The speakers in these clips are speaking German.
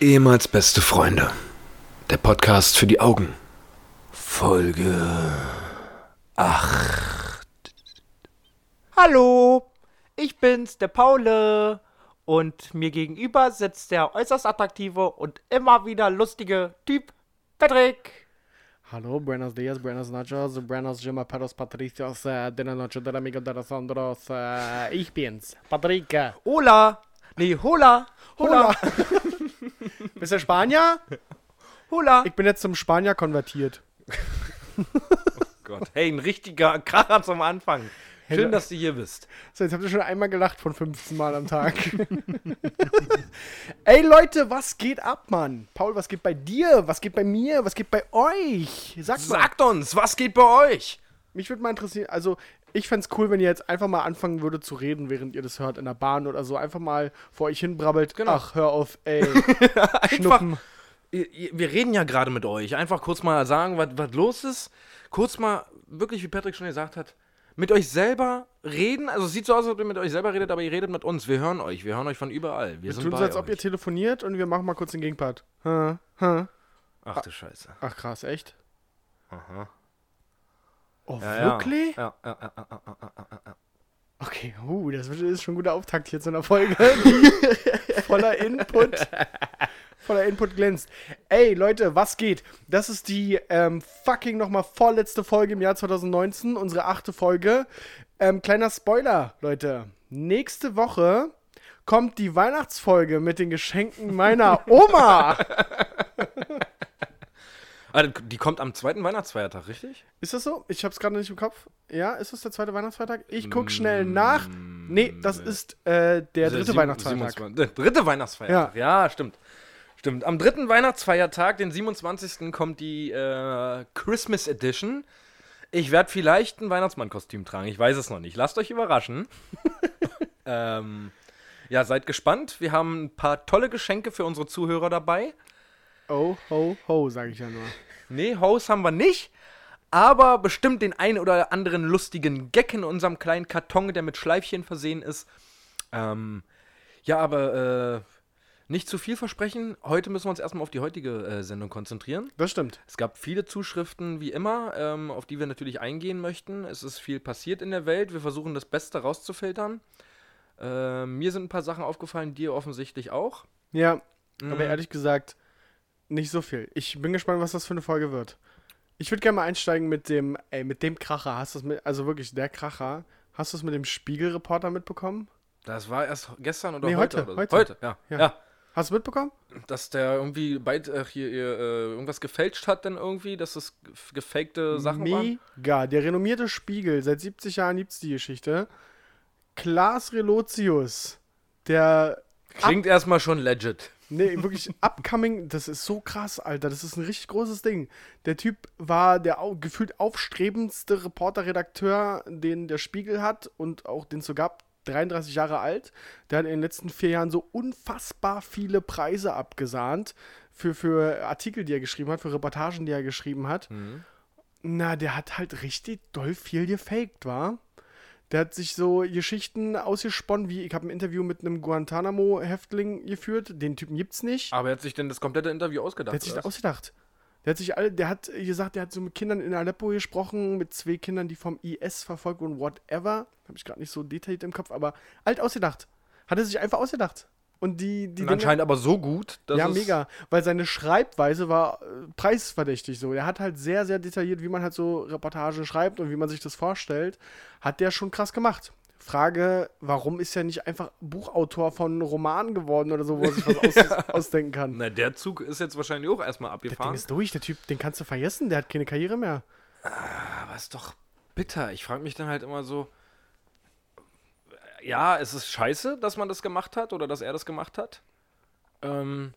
Ehemals beste Freunde. Der Podcast für die Augen. Folge 8. Hallo, ich bin's, der Paule. Und mir gegenüber sitzt der äußerst attraktive und immer wieder lustige Typ Patrick. Hallo, buenos dias, buenos noches, buenos dias, Paros Patricios, äh, de la noche del amigo de los Andros. Äh, ich bin's, Patrick. Hola. Nee, hola. Hola. Bist du Spanier? Hola. Ich bin jetzt zum Spanier konvertiert. Gott. Hey, ein richtiger Kracher zum Anfang. Schön, Hey, dass du hier bist. So, jetzt habt ihr schon einmal gelacht von 15 Mal am Tag. Ey Leute, was geht ab, Mann? Paul, was geht bei dir? Was geht bei mir? Was geht bei euch? Sag mal. Sagt uns, was geht bei euch? Mich würde mal interessieren, also ich fände es cool, wenn ihr jetzt einfach mal anfangen würdet zu reden, während ihr das hört in der Bahn oder so. Einfach mal vor euch hinbrabbelt. Genau. Ach, hör auf, ey. Einfach. Schnuppen. Wir reden ja gerade mit euch. Einfach kurz mal sagen, was was los ist. Kurz mal, wirklich, wie Patrick schon gesagt hat, mit euch selber reden. Also es sieht so aus, als ob ihr mit euch selber redet, aber ihr redet mit uns. Wir hören euch. Wir hören euch von überall. Wir, Wir sind tun so, als ob ihr telefoniert und wir machen mal kurz den Gegenpart. Hä? Hä? Ach du Scheiße. Ach krass, echt? Aha. Oh, wirklich? Ja, ja, ja, ja, ja. Okay, uh, das ist schon ein guter Auftakt hier zu einer Folge, voller Input, voller Input glänzt. Ey, Leute, was geht? Das ist die ähm, fucking nochmal vorletzte Folge im Jahr 2019, unsere achte Folge. Ähm, kleiner Spoiler, Leute. Nächste Woche kommt die Weihnachtsfolge mit den Geschenken meiner Oma. Ah, die kommt am zweiten Weihnachtsfeiertag, richtig? Ist das so? Ich hab's gerade nicht im Kopf. Ja, ist das der zweite Weihnachtsfeiertag? Ich guck schnell nach. Nee, das ist äh, der dritte Weihnachtsfeiertag. 27. Der dritte Weihnachtsfeiertag. Ja. stimmt. Stimmt. Am dritten Weihnachtsfeiertag, den 27. kommt die äh, Christmas Edition. Ich werde vielleicht ein Weihnachtsmann-Kostüm tragen. Ich weiß es noch nicht. Lasst euch überraschen. ähm, ja, seid gespannt. Wir haben ein paar tolle Geschenke für unsere Zuhörer dabei. Oh, ho, ho, sage ich ja nur. Nee, Haus haben wir nicht. Aber bestimmt den einen oder anderen lustigen Gag in unserem kleinen Karton, der mit Schleifchen versehen ist. Ähm, ja, aber äh, nicht zu viel versprechen. Heute müssen wir uns erstmal auf die heutige äh, Sendung konzentrieren. Das stimmt. Es gab viele Zuschriften, wie immer, ähm, auf die wir natürlich eingehen möchten. Es ist viel passiert in der Welt. Wir versuchen das Beste rauszufiltern. Äh, mir sind ein paar Sachen aufgefallen, dir offensichtlich auch. Ja, Mhm. aber ehrlich gesagt, nicht so viel. Ich bin gespannt, was das für eine Folge wird. Ich würde gerne mal einsteigen mit dem, ey, mit dem Kracher. Hast du es mit, also wirklich der Kracher. Hast du es mit dem Spiegelreporter mitbekommen? Das war erst gestern oder Nee, heute? heute, oder so. heute. Heute, ja. Ja. ja. Hast du mitbekommen? dass der irgendwie bald äh, hier äh, irgendwas gefälscht hat, dann irgendwie, dass das gef- gefakte Sachen waren. Mega. Der renommierte Spiegel. Seit 70 Jahren gibt's die Geschichte. Klaas Relotius. Der Klingt erstmal schon legit. Nee, wirklich upcoming, das ist so krass, Alter. Das ist ein richtig großes Ding. Der Typ war der au gefühlt aufstrebendste Reporter-Redakteur, den der Spiegel hat und auch den es so gab. 33 Jahre alt. Der hat in den letzten vier Jahren so unfassbar viele Preise abgesahnt für, für Artikel, die er geschrieben hat, für Reportagen, die er geschrieben hat. Na, der hat halt richtig doll viel gefaked, war. Der hat sich so Geschichten ausgesponnen, wie ich habe ein Interview mit einem Guantanamo-Häftling geführt. Den Typen gibt's nicht. Aber er hat sich denn das komplette Interview ausgedacht. Der hat sich das ausgedacht. Der hat sich alle, der hat gesagt, der hat so mit Kindern in Aleppo gesprochen, mit zwei Kindern, die vom IS verfolgt wurden, whatever. Habe ich gerade nicht so detailliert im Kopf, aber alt ausgedacht. Hat er sich einfach ausgedacht. Und die, die Und anscheinend aber so gut, dass ja, mega. Weil seine Schreibweise war äh, preisverdächtig so. Er hat halt sehr, sehr detailliert, wie man halt so Reportagen schreibt und wie man sich das vorstellt, hat der schon krass gemacht. Frage, warum ist er nicht einfach Buchautor von Romanen geworden oder so, wo er sich was aus, ausdenken kann? Na, der Zug ist jetzt wahrscheinlich auch erstmal Das Ding abgefahren. ist durch, der Typ, den kannst du vergessen, der hat keine Karriere mehr. aber ist doch bitter. Ich frage mich dann halt immer so. Ja, es ist scheiße, dass man das gemacht hat oder dass er das gemacht hat. Ähm,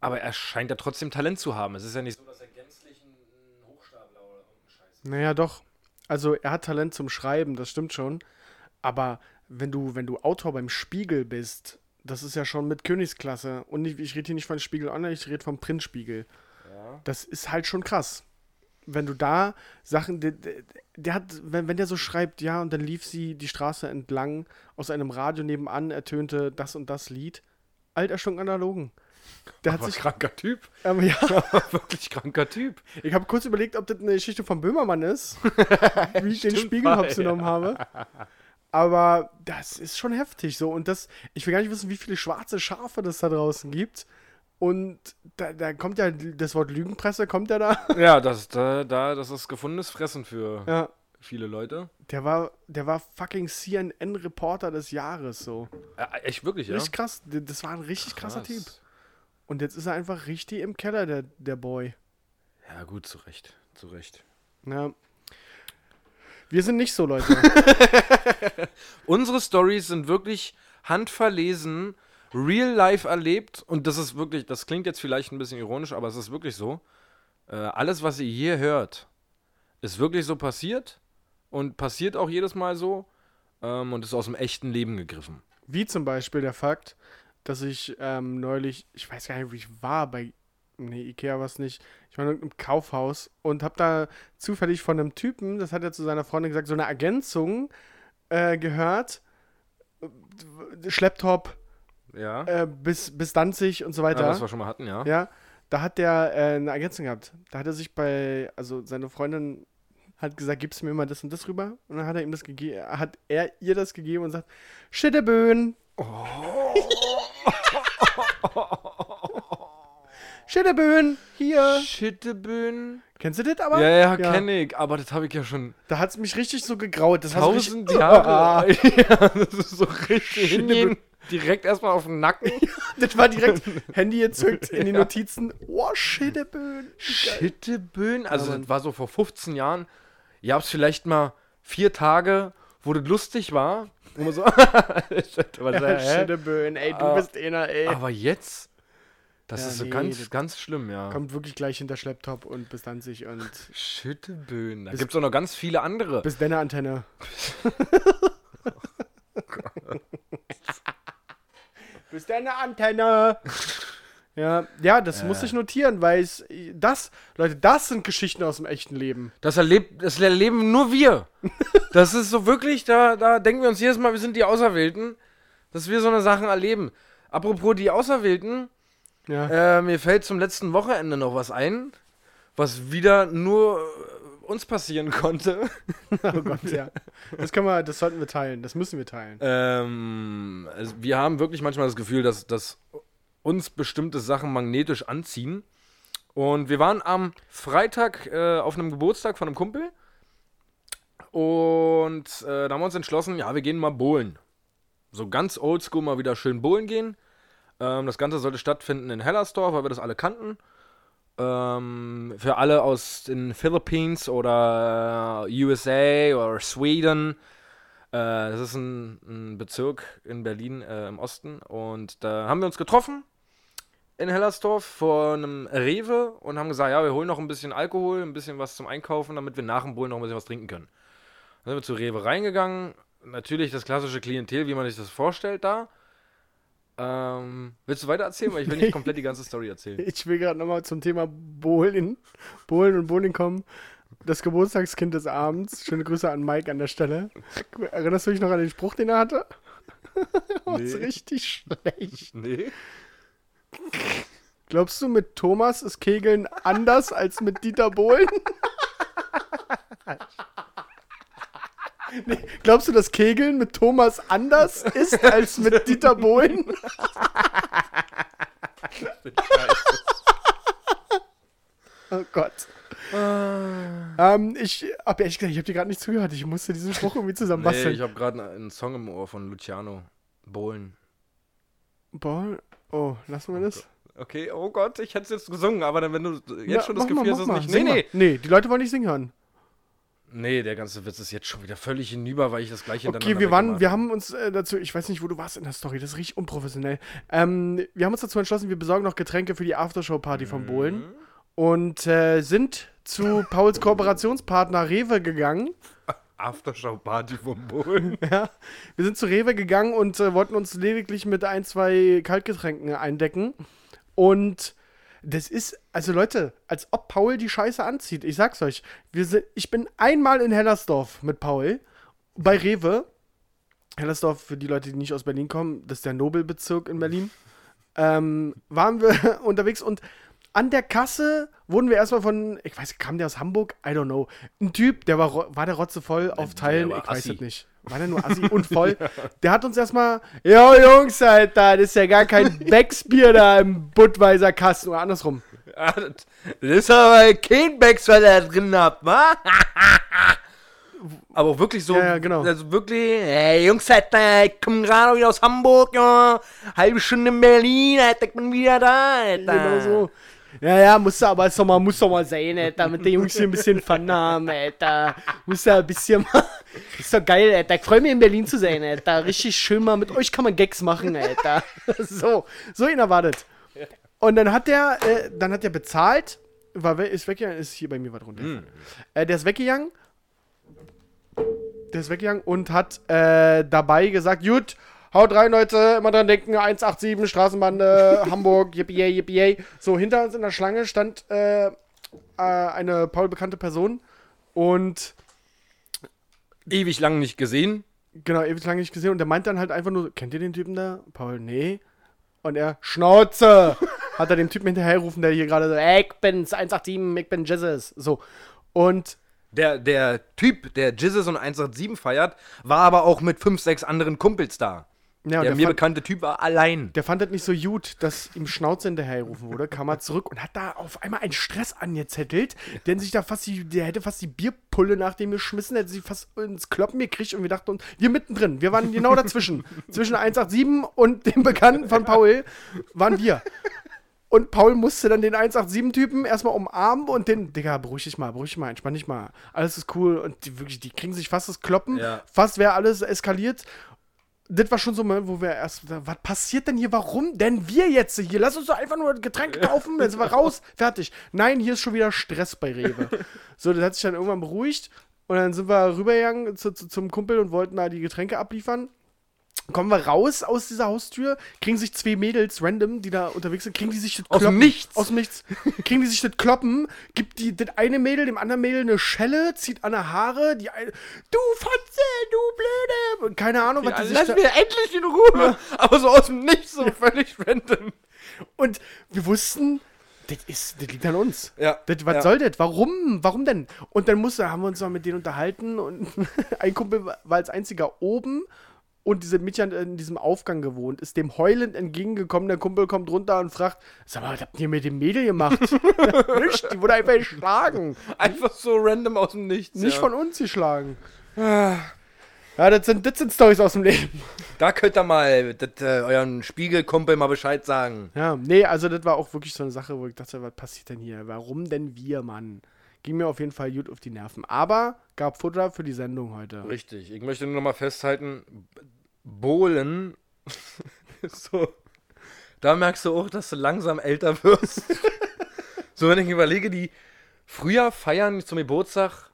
aber er scheint ja trotzdem Talent zu haben. Es ist ja nicht so, dass er gänzlich ein Hochstapler oder irgendein Scheiß Naja, doch. Also er hat Talent zum Schreiben, das stimmt schon. Aber wenn du, wenn du Autor beim Spiegel bist, das ist ja schon mit Königsklasse. Und nicht, ich rede hier nicht von Spiegel Online, ich rede vom Printspiegel. Das ist halt schon krass. Wenn du da Sachen, der, der, hat, wenn, wenn der so schreibt, ja, und dann lief sie die Straße entlang, aus einem Radio nebenan ertönte das und das Lied. Alterstunk analogen. Der hat Aber sich. kranker Typ. Ähm, ja, Wirklich kranker Typ. ich habe kurz überlegt, ob das eine Geschichte von Böhmermann ist, wie ich den Stimmt, Spiegel war, hops genommen habe. Aber das ist schon heftig so. Und das, ich will gar nicht wissen, wie viele schwarze Schafe das da draußen gibt. Und da, da kommt ja das Wort Lügenpresse, kommt ja da. Ja, das, da, da, das ist gefundenes Fressen für Ja. viele Leute. Der war, der war fucking CNN-Reporter des Jahres so. Ja, echt wirklich, ja? Richtig krass. Das war ein richtig krasser Krass. Typ. Und jetzt ist er einfach richtig im Keller, der, der Boy. Ja, gut, zu Recht. Zu Recht. Ja. Wir sind nicht so, Leute. Unsere Stories sind wirklich handverlesen, real life erlebt und das ist wirklich, das klingt jetzt vielleicht ein bisschen ironisch, aber es ist wirklich so. Äh, alles, was ihr hier hört, ist wirklich so passiert und passiert auch jedes Mal so ähm, und ist aus dem echten Leben gegriffen. Wie zum Beispiel der Fakt, dass ich ähm, neulich, ich weiß gar nicht, wie ich war, bei, nee, Ikea war es nicht, ich war im Kaufhaus und habe da zufällig von einem Typen, das hat er zu seiner Freundin gesagt, so eine Ergänzung äh, gehört, äh, Schlepptop Ja. äh, bis, bis Danzig und so ja weiter. was wir schon mal hatten, ja. Ja, da hat der äh, eine Ergänzung gehabt. Da hat er sich bei, also seine Freundin hat gesagt, gibst mir mal das und das rüber. Und dann hat er ihm das gegeben, hat er ihr das gegeben und sagt, Schitteböen. Schitteböen, hier. Schitteböen. Kennst du das aber? Ja, ja, kenne ich, aber das habe ich ja schon Da hat es mich richtig so gegraut. Das tausend Jahre. ja, das ist so richtig Schitteböen. Direkt erstmal auf den Nacken. Das war direkt Handy gezückt in die Notizen. Oh, Schitteböen. Schitteböen? Also, das war so vor 15 Jahren. Ihr habt vielleicht mal vier Tage, wo das lustig war. Wo man so? Schitteböen, ey, du Ah. bist einer, ey. Aber jetzt, das Ja, ist so nee, ganz, ganz schlimm, ja. Kommt wirklich gleich hinter Schlepptop und bis Danzig und Schitteböen. Da gibt es auch noch ganz viele andere. bis deine Antenne. Bis deine Antenne. Ja, ja, das muss ich notieren, weil es das, Leute, das sind Geschichten aus dem echten Leben. Das, erlebt, das erleben nur wir. Das ist so wirklich, da, da denken wir uns jedes Mal, wir sind die Auserwählten, dass wir so eine Sachen erleben. Apropos die Auserwählten, Ja. äh, mir fällt zum letzten Wochenende noch was ein, was wieder nur äh, uns passieren konnte. oh Gott, ja. Das können wir, das sollten wir teilen, das müssen wir teilen. Ähm, also wir haben wirklich manchmal das Gefühl, dass, dass uns bestimmte Sachen magnetisch anziehen. Und wir waren am Freitag äh, auf einem Geburtstag von einem Kumpel. Und äh, da haben wir uns entschlossen, ja, wir gehen mal bowlen. So ganz oldschool mal wieder schön bowlen gehen. Ähm, das Ganze sollte stattfinden in Hellersdorf, weil wir das alle kannten. Ähm, für alle aus den Philippines oder äh, USA oder Sweden. Äh, das ist ein, ein Bezirk in Berlin äh, im Osten. Und da haben wir uns getroffen in Hellersdorf vor einem Rewe und haben gesagt, ja, wir holen noch ein bisschen Alkohol, ein bisschen was zum Einkaufen, damit wir nach dem Bullen noch ein bisschen was trinken können. Dann sind wir zu Rewe reingegangen. Natürlich das klassische Klientel, wie man sich das vorstellt da. Ähm, willst du weiter erzählen? Weil ich will nicht komplett die ganze Story erzählen. Ich will gerade nochmal zum Thema Bowling, Bowlen und Bowling kommen. Das Geburtstagskind des Abends. Schöne Grüße an Mike an der Stelle. Erinnerst du dich noch an den Spruch, den er hatte? Das ist Nee. richtig schlecht. Nee. Glaubst du, mit Thomas ist Kegeln anders als mit Dieter Bohlen? Nee, glaubst du, dass Kegeln mit Thomas anders ist als mit Dieter Bohlen? oh Gott. Ähm, ich hab ehrlich gesagt, ich habe dir gerade nicht zugehört. Ich musste diesen Spruch irgendwie Nee, zusammenbasteln. ich habe gerade einen Song im Ohr von Luciano. Bohlen. Bohlen? Oh, lassen wir das? Okay, oh Gott, ich hätte es jetzt gesungen, aber dann, wenn du jetzt Ja, schon das mal, Gefühl hast, ist es nicht. Nee, nee. Nee, die Leute wollen nicht singen hören. Nee, der ganze Witz ist jetzt schon wieder völlig hinüber, weil ich das gleiche Okay, wir waren, wir haben uns äh, dazu, ich weiß nicht, wo du warst in der Story, das richtig unprofessionell. Ähm, wir haben uns dazu entschlossen, wir besorgen noch Getränke für die Aftershow-Party von Bohlen und äh, sind zu Pauls Kooperationspartner Rewe gegangen. Aftershow-Party vom Bohlen. Ja, wir sind zu Rewe gegangen und äh, wollten uns lediglich mit ein, zwei Kaltgetränken eindecken. Und das ist, also Leute, als ob Paul die Scheiße anzieht. Ich sag's euch. Sind, ich bin einmal in Hellersdorf mit Paul bei Rewe. Hellersdorf, für die Leute, die nicht aus Berlin kommen, das ist der Nobelbezirk in Berlin. ähm, waren wir unterwegs und an der Kasse wurden wir erstmal von, ich weiß, kam der aus Hamburg? I don't know. Ein Typ, der war, war der Rotze voll auf Teilen, ich weiß es nicht. War der nur assi und voll? Der hat uns erstmal, ja Jungs, Alter, das ist ja gar kein Becksbier da im Budweiser Kasten oder andersrum. Das ist aber kein Becks, ihr da drin habt, wa? Aber wirklich so, Ja, ja, genau. also wirklich, hey Jungs, Alter, ich komm gerade wieder aus Hamburg, ja, halbe Stunde in Berlin, Alter, ich bin wieder da, Alter. Genau so. Ja, ja, muss aber doch mal, muss doch mal sein, Alter, mit den Jungs hier ein bisschen Fun haben, Alter. Muss ja ein bisschen mal. Ist doch geil, Alter. Ich freue mich in Berlin zu sein, Alter. Richtig schön mal. Mit euch kann man Gags machen, Alter. So, so ihn erwartet. Und dann hat der, äh, dann hat der bezahlt, war, we- ist weggegangen, ist hier bei mir was runter. Äh, der ist weggegangen. Der ist weggegangen und hat äh, dabei gesagt, gut, haut rein, Leute, immer dran denken, 187, Straßenbande, Hamburg, yippie, yippie, yay. So, hinter uns in der Schlange stand äh, äh, eine Paul bekannte Person und Ewig lang nicht gesehen. genau, ewig lange nicht gesehen und der meint dann halt einfach nur, kennt ihr den Typen da? Paul, nee. Und er, Schnauze! hat er dem Typen hinterhergerufen, der hier gerade so, ey, ich bin's, 187, ich bin Jesus. So. Und Der, der Typ, der Jizzes und 187 feiert, war aber auch mit fünf, sechs anderen Kumpels da. Ja, der der, mir fand, bekannte Typ war allein. der fand das nicht so gut, dass ihm Schnauze hinterhergerufen wurde, kam er zurück und hat da auf einmal einen Stress angezettelt, der sich da fast die, der hätte fast die Bierpulle nach dem geschmissen, hätte sie fast ins Kloppen gekriegt und wir dachten uns, wir mittendrin, wir waren genau dazwischen. Zwischen 187 und dem Bekannten von Paul waren wir. Und Paul musste dann den 187-Typen erstmal umarmen und den, Digga, beruhig dich mal, beruhig dich mal, entspann dich mal. Alles ist cool. Und die, wirklich, die kriegen sich fast das Kloppen. Ja. Fast wäre alles eskaliert. Das war schon so mal, wo wir erst, was passiert denn hier? Warum denn wir jetzt hier? Lass uns doch einfach nur Getränke kaufen, dann sind wir raus, fertig. Nein, hier ist schon wieder Stress bei Rewe. So, das hat sich dann irgendwann beruhigt. Und dann sind wir rübergegangen zu, zu, zum Kumpel und wollten da die Getränke abliefern. Kommen wir raus aus dieser Haustür, kriegen sich zwei Mädels random, die da unterwegs sind, kriegen die sich das Aus dem Kloppen- Nichts. Aus dem Nichts. kriegen die sich das Kloppen, gibt die das eine Mädel dem anderen Mädel eine Schelle, zieht an der Haare, die eine, du Fotze, du Blöde. Keine Ahnung, was die sich Lass da, mir endlich in Ruhe. Aber so aus dem Nichts, so völlig random. Und wir wussten, das, ist, das liegt an uns. Ja, Das, was ja. soll das? Warum? Warum denn? Und dann musste, haben wir uns mal mit denen unterhalten und ein Kumpel war als einziger oben und diese Mädchen in diesem Aufgang gewohnt, ist dem heulend entgegengekommen. Der Kumpel kommt runter und fragt: Sag mal, was habt ihr mit dem Mädel gemacht? Die wurde einfach geschlagen. Einfach so random aus dem Nichts. Nicht ja. von uns geschlagen. Ja, das sind, das sind Storys aus dem Leben. Da könnt ihr mal das, äh, euren Spiegelkumpel mal Bescheid sagen. Ja, nee, also das war auch wirklich so eine Sache, wo ich dachte, was passiert denn hier? Warum denn wir, Mann? Ging mir auf jeden Fall gut auf die Nerven. Aber gab Futter für die Sendung heute. Richtig. Ich möchte nur noch mal festhalten, Bohlen, so, da merkst du auch, dass du langsam älter wirst. so, wenn ich überlege, die früher feiern zum Geburtstag,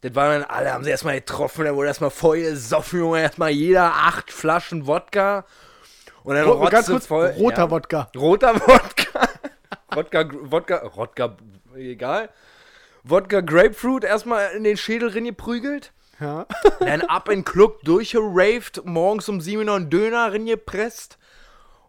das waren dann alle, haben sie erstmal getroffen, da wurde erstmal voll gesoffen, Junge, erstmal jeder acht Flaschen Wodka. Und dann Oh, ganz kurz, voll. roter ja. Wodka. Roter Wodka. Wodka, Wodka, Wodka, egal. Wodka Grapefruit erstmal in den Schädel reingeprügelt. Ja. Dann ab in den Club durchgeraved, morgens um 7 Uhr noch einen Döner reingepresst.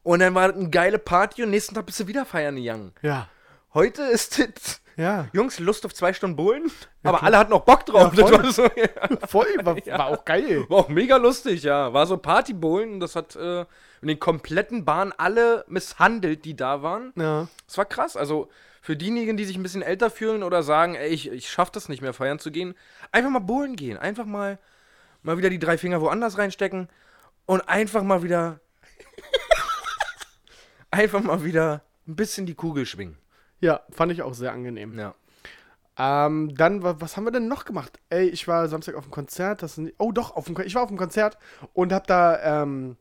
Und dann war das eine geile Party und nächsten Tag bist du wieder feiern gegangen. Ja. Heute ist das, Ja. Jungs, Lust auf zwei Stunden Bullen. Aber alle hatten auch Bock drauf. Ja, das voll. war, so, ja. Voll, war, war auch geil. war auch mega lustig, ja. War so Partybullen und das hat äh, in den kompletten Bahnen alle misshandelt, die da waren. Ja. Das war krass. Also für diejenigen, die sich ein bisschen älter fühlen oder sagen, ey, ich, ich schaff das nicht mehr, feiern zu gehen, einfach mal Bullen gehen. Einfach mal, mal wieder die drei Finger woanders reinstecken und einfach mal wieder. einfach mal wieder ein bisschen die Kugel schwingen. Ja, fand ich auch sehr angenehm. Ja. Ähm, dann, wa- was haben wir denn noch gemacht? Ey, ich war Samstag auf dem Konzert. Das sind, oh, doch, auf dem, ich war auf dem Konzert und hab da ähm,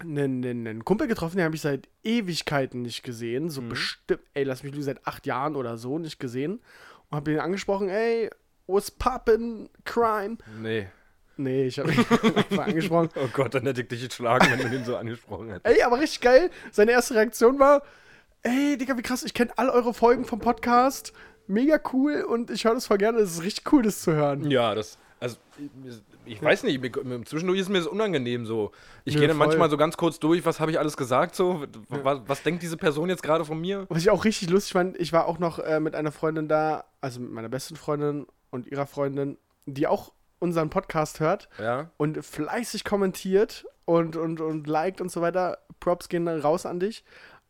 einen, einen, einen Kumpel getroffen, den habe ich seit Ewigkeiten nicht gesehen. So bestimmt, ey, lass mich lügen, seit acht Jahren oder so nicht gesehen. Und hab ihn angesprochen, ey, what's poppin', crime? Nee. Nee, ich habe ihn einfach angesprochen. Oh Gott, dann hätte ich dich geschlagen, wenn du den so angesprochen hättest. Ey, aber richtig geil. Seine erste Reaktion war: Ey, Digga, wie krass, ich kenne all eure Folgen vom Podcast. Mega cool und ich höre das voll gerne. Es ist richtig cool, das zu hören. Ja, das. Also, ich, weiß nicht, zwischendurch ist mir das unangenehm so. Ich Nö, gehe dann voll. manchmal so ganz kurz durch, was habe ich alles gesagt so? Was, was denkt diese Person jetzt gerade von mir? Was ich auch richtig lustig fand, ich war auch noch äh, mit einer Freundin da, also mit meiner besten Freundin und ihrer Freundin, die auch unseren Podcast hört Ja. und fleißig kommentiert und, und, und liked und so weiter. Props gehen dann raus an dich.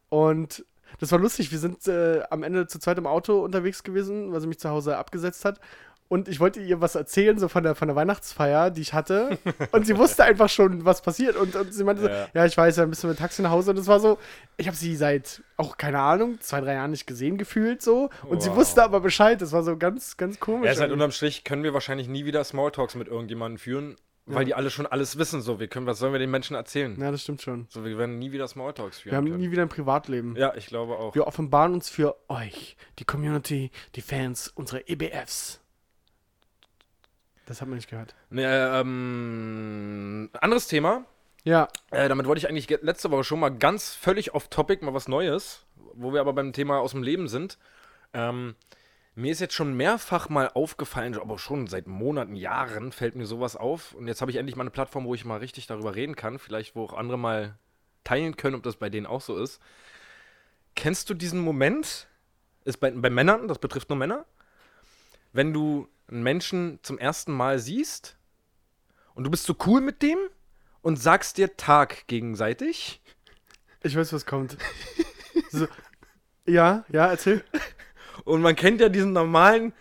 Und das war lustig. Wir sind äh, am Ende zu zweit im Auto unterwegs gewesen, weil sie mich zu Hause abgesetzt hat. Und ich wollte ihr was erzählen, so von der, von der Weihnachtsfeier, die ich hatte. Und sie wusste einfach schon, was passiert. Und, und sie meinte so, Ja. ja, ich weiß, ja, bist du mit Taxi nach Hause. Und es war so, ich habe sie seit, auch keine Ahnung, zwei, drei Jahren nicht gesehen, gefühlt so. Und sie Wow. wusste aber Bescheid. Das war so ganz, ganz komisch. Ja, ist halt unterm Strich können wir wahrscheinlich nie wieder Smalltalks mit irgendjemandem führen, weil die alle schon alles wissen. So, wir können, was sollen wir den Menschen erzählen? ja, das stimmt schon. So, wir werden nie wieder Smalltalks führen Wir haben können. nie wieder ein Privatleben. ja, ich glaube auch. Wir offenbaren uns für euch, die Community, die Fans, unsere EBFs. Das hat man nicht gehört. Ne, ähm, anderes Thema. Ja, Äh, damit wollte ich eigentlich ge- letzte Woche schon mal ganz völlig off topic mal was Neues, wo wir aber beim Thema aus dem Leben sind. Ähm, mir ist jetzt schon mehrfach mal aufgefallen, aber schon seit Monaten, Jahren fällt mir sowas auf. Und jetzt habe ich endlich mal eine Plattform, wo ich mal richtig darüber reden kann. Vielleicht, wo auch andere mal teilen können, ob das bei denen auch so ist. Kennst du diesen Moment? Ist bei, bei Männern, das betrifft nur Männer, wenn du einen Menschen zum ersten Mal siehst und du bist so cool mit dem und sagst dir Tag gegenseitig. ich weiß, was kommt. so, ja, ja, erzähl. Und man kennt ja diesen normalen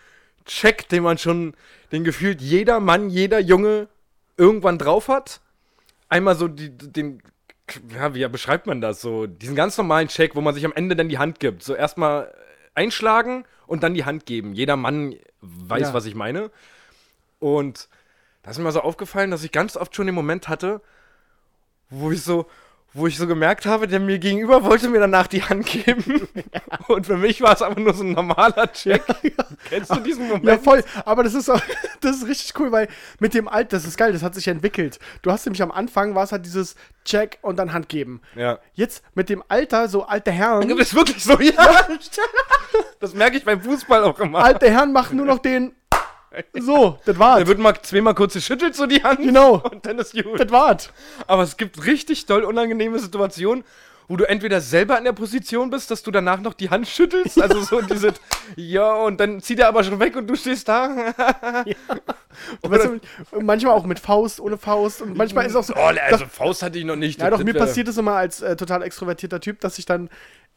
Check, den man schon, den gefühlt jeder Mann, jeder Junge irgendwann drauf hat. Einmal so die, den, ja, wie beschreibt man das so? Diesen ganz normalen Check, wo man sich am Ende dann die Hand gibt. So erstmal einschlagen und dann die Hand geben. Jeder Mann weiß, Ja. was ich meine. Und da ist mir mal so aufgefallen, dass ich ganz oft schon den Moment hatte, wo ich so, wo ich so gemerkt habe, der mir gegenüber wollte mir danach die Hand geben. Und für mich war es aber nur so ein normaler Check. Kennst du diesen Moment? Ja, voll. Aber das ist, auch, das ist richtig cool, weil mit dem Alt, das ist geil, das hat sich entwickelt. Du hast nämlich am Anfang, war es halt dieses Check und dann Hand geben. Ja. Jetzt mit dem Alter, so alte Herren, Das ist wirklich so, ja. Das merke ich beim Fußball auch immer. alte Herren machen nur noch den so, das war's. Da wird mal zweimal kurz geschüttelt, so die Hand. Genau. Und dann ist gut. Das war's. Aber es gibt richtig doll unangenehme Situationen, wo du entweder selber in der Position bist, dass du danach noch die Hand schüttelst. Also so diese, ja, und dann zieht er aber schon weg und du stehst da. Und weißt du, manchmal auch mit Faust, ohne Faust. Und manchmal ist es auch so. Oh, also Faust hatte ich noch nicht. Ja, doch, mir Das- passiert es immer als äh, total extrovertierter Typ, dass ich dann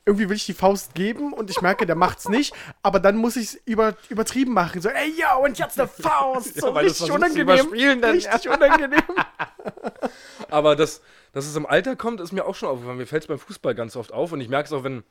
irgendwie will ich die Faust geben und ich merke, der macht's nicht, aber dann muss ich es über, übertrieben machen. So, ey, yo, und jetzt eine Faust. Ja, So du's richtig unangenehm. Richtig unangenehm. Aber das, dass es im Alter kommt, ist mir auch schon aufgefallen. Mir fällt es beim Fußball ganz oft auf und ich merke es auch, wenn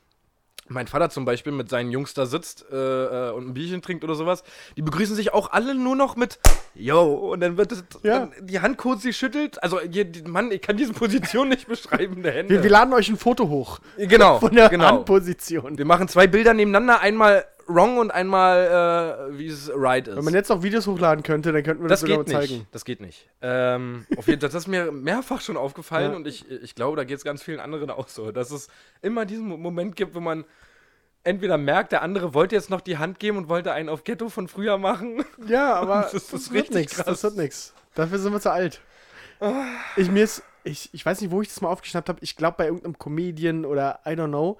mein Vater zum Beispiel mit seinen Jungs da sitzt äh, äh, und ein Bierchen trinkt oder sowas. Die begrüßen sich auch alle nur noch mit Yo und dann wird es, Ja. dann die Hand kurz sie schüttelt. Also hier, die, Mann, ich kann diese Position nicht beschreiben der Hände. Wir, wir laden euch ein Foto hoch genau, von der genau. Handposition. Wir machen zwei Bilder nebeneinander, einmal wrong und einmal äh, wie es right ist. Wenn man jetzt noch Videos hochladen könnte, dann könnten wir das, Das sogar nicht. zeigen. Das geht nicht. Ähm, auf jeden Fall, das ist mir mehrfach schon aufgefallen Ja. und ich, ich glaube, da geht es ganz vielen anderen auch so, dass es immer diesen Mo- Moment gibt, wo man entweder merkt, der andere wollte jetzt noch die Hand geben und wollte einen auf Ghetto von früher machen. Ja, aber Das das, richtig wird nichts. Das wird nichts. Dafür sind wir zu alt. Ich mir ist, ich, ich weiß nicht, wo ich das mal aufgeschnappt habe. Ich glaube bei irgendeinem Comedian oder I don't know.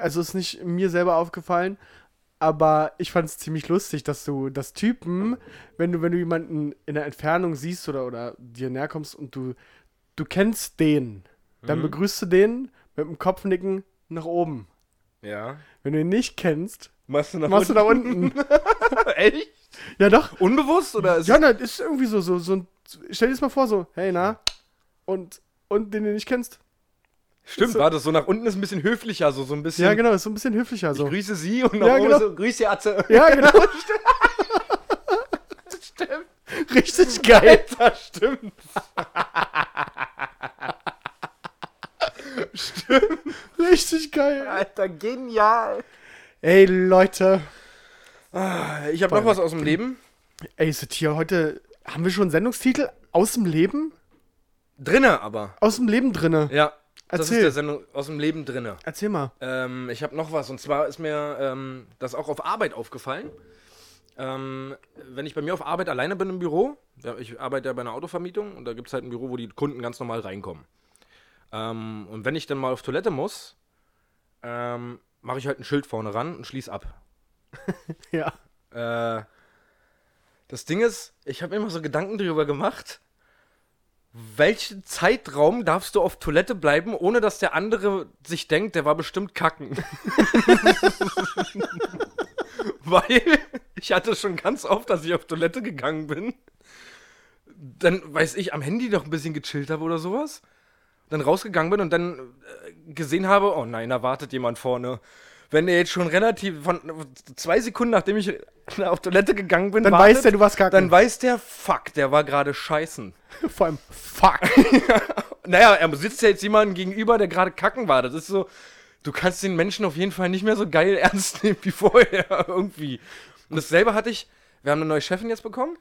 Also ist nicht mir selber aufgefallen, aber ich fand es ziemlich lustig, dass du das Typen, wenn du wenn du jemanden in der Entfernung siehst oder oder dir näher kommst und du du kennst den, dann begrüßt du den mit dem Kopfnicken nach oben. Ja. Wenn du ihn nicht kennst, Machst du nach machst du da unten. Echt? ja doch. Unbewusst oder ist Ja, das ist irgendwie so, so, so ein. Stell dir das mal vor, so, hey, na? Und, und den du nicht kennst? Stimmt, so- war das so nach unten ist ein bisschen höflicher, so, so ein bisschen. Ja, genau, ist so ein bisschen höflicher so. Ich grüße Sie und Ja, genau. so, grüß die Atze. Ja, genau. Stimmt. Richtig geil. Das stimmt. Richtig geil. Alter, genial. Ey, Leute. Ich habe noch was aus dem Leben. Ey, ist hier heute. Haben wir schon einen Sendungstitel? Aus dem Leben? Drinne aber. Aus dem Leben drinne. Ja. Das Erzähl. ist der Sendung aus dem Leben drinne. Erzähl mal. Ähm, ich habe noch was und zwar ist mir ähm, das auch auf Arbeit aufgefallen. Ähm, wenn ich bei mir auf Arbeit alleine bin im Büro, ja, ich arbeite ja bei einer Autovermietung und da gibt es halt ein Büro, wo die Kunden ganz normal reinkommen. Ähm, und wenn ich dann mal auf Toilette muss, ähm, mache ich halt ein Schild vorne ran und schließe ab. Ja. Äh, das Ding ist, ich habe immer so Gedanken darüber gemacht, welchen Zeitraum darfst du auf Toilette bleiben, ohne dass der andere sich denkt, der war bestimmt kacken. Weil ich hatte schon ganz oft, dass ich auf Toilette gegangen bin. Dann, weiß ich, am Handy noch ein bisschen gechillt habe oder sowas. Dann rausgegangen bin und dann äh, gesehen habe, oh nein, da wartet jemand vorne. Wenn der jetzt schon relativ von zwei Sekunden nachdem ich auf Toilette gegangen bin, Dann weiß der, du warst kacken. Dann weiß der, fuck, der war gerade scheißen. Vor allem, fuck. Naja, er sitzt ja jetzt jemandem gegenüber, der gerade kacken war. Das ist so, du kannst den Menschen auf jeden Fall nicht mehr so geil ernst nehmen wie vorher irgendwie. Und dasselbe hatte ich, wir haben eine neue Chefin jetzt bekommen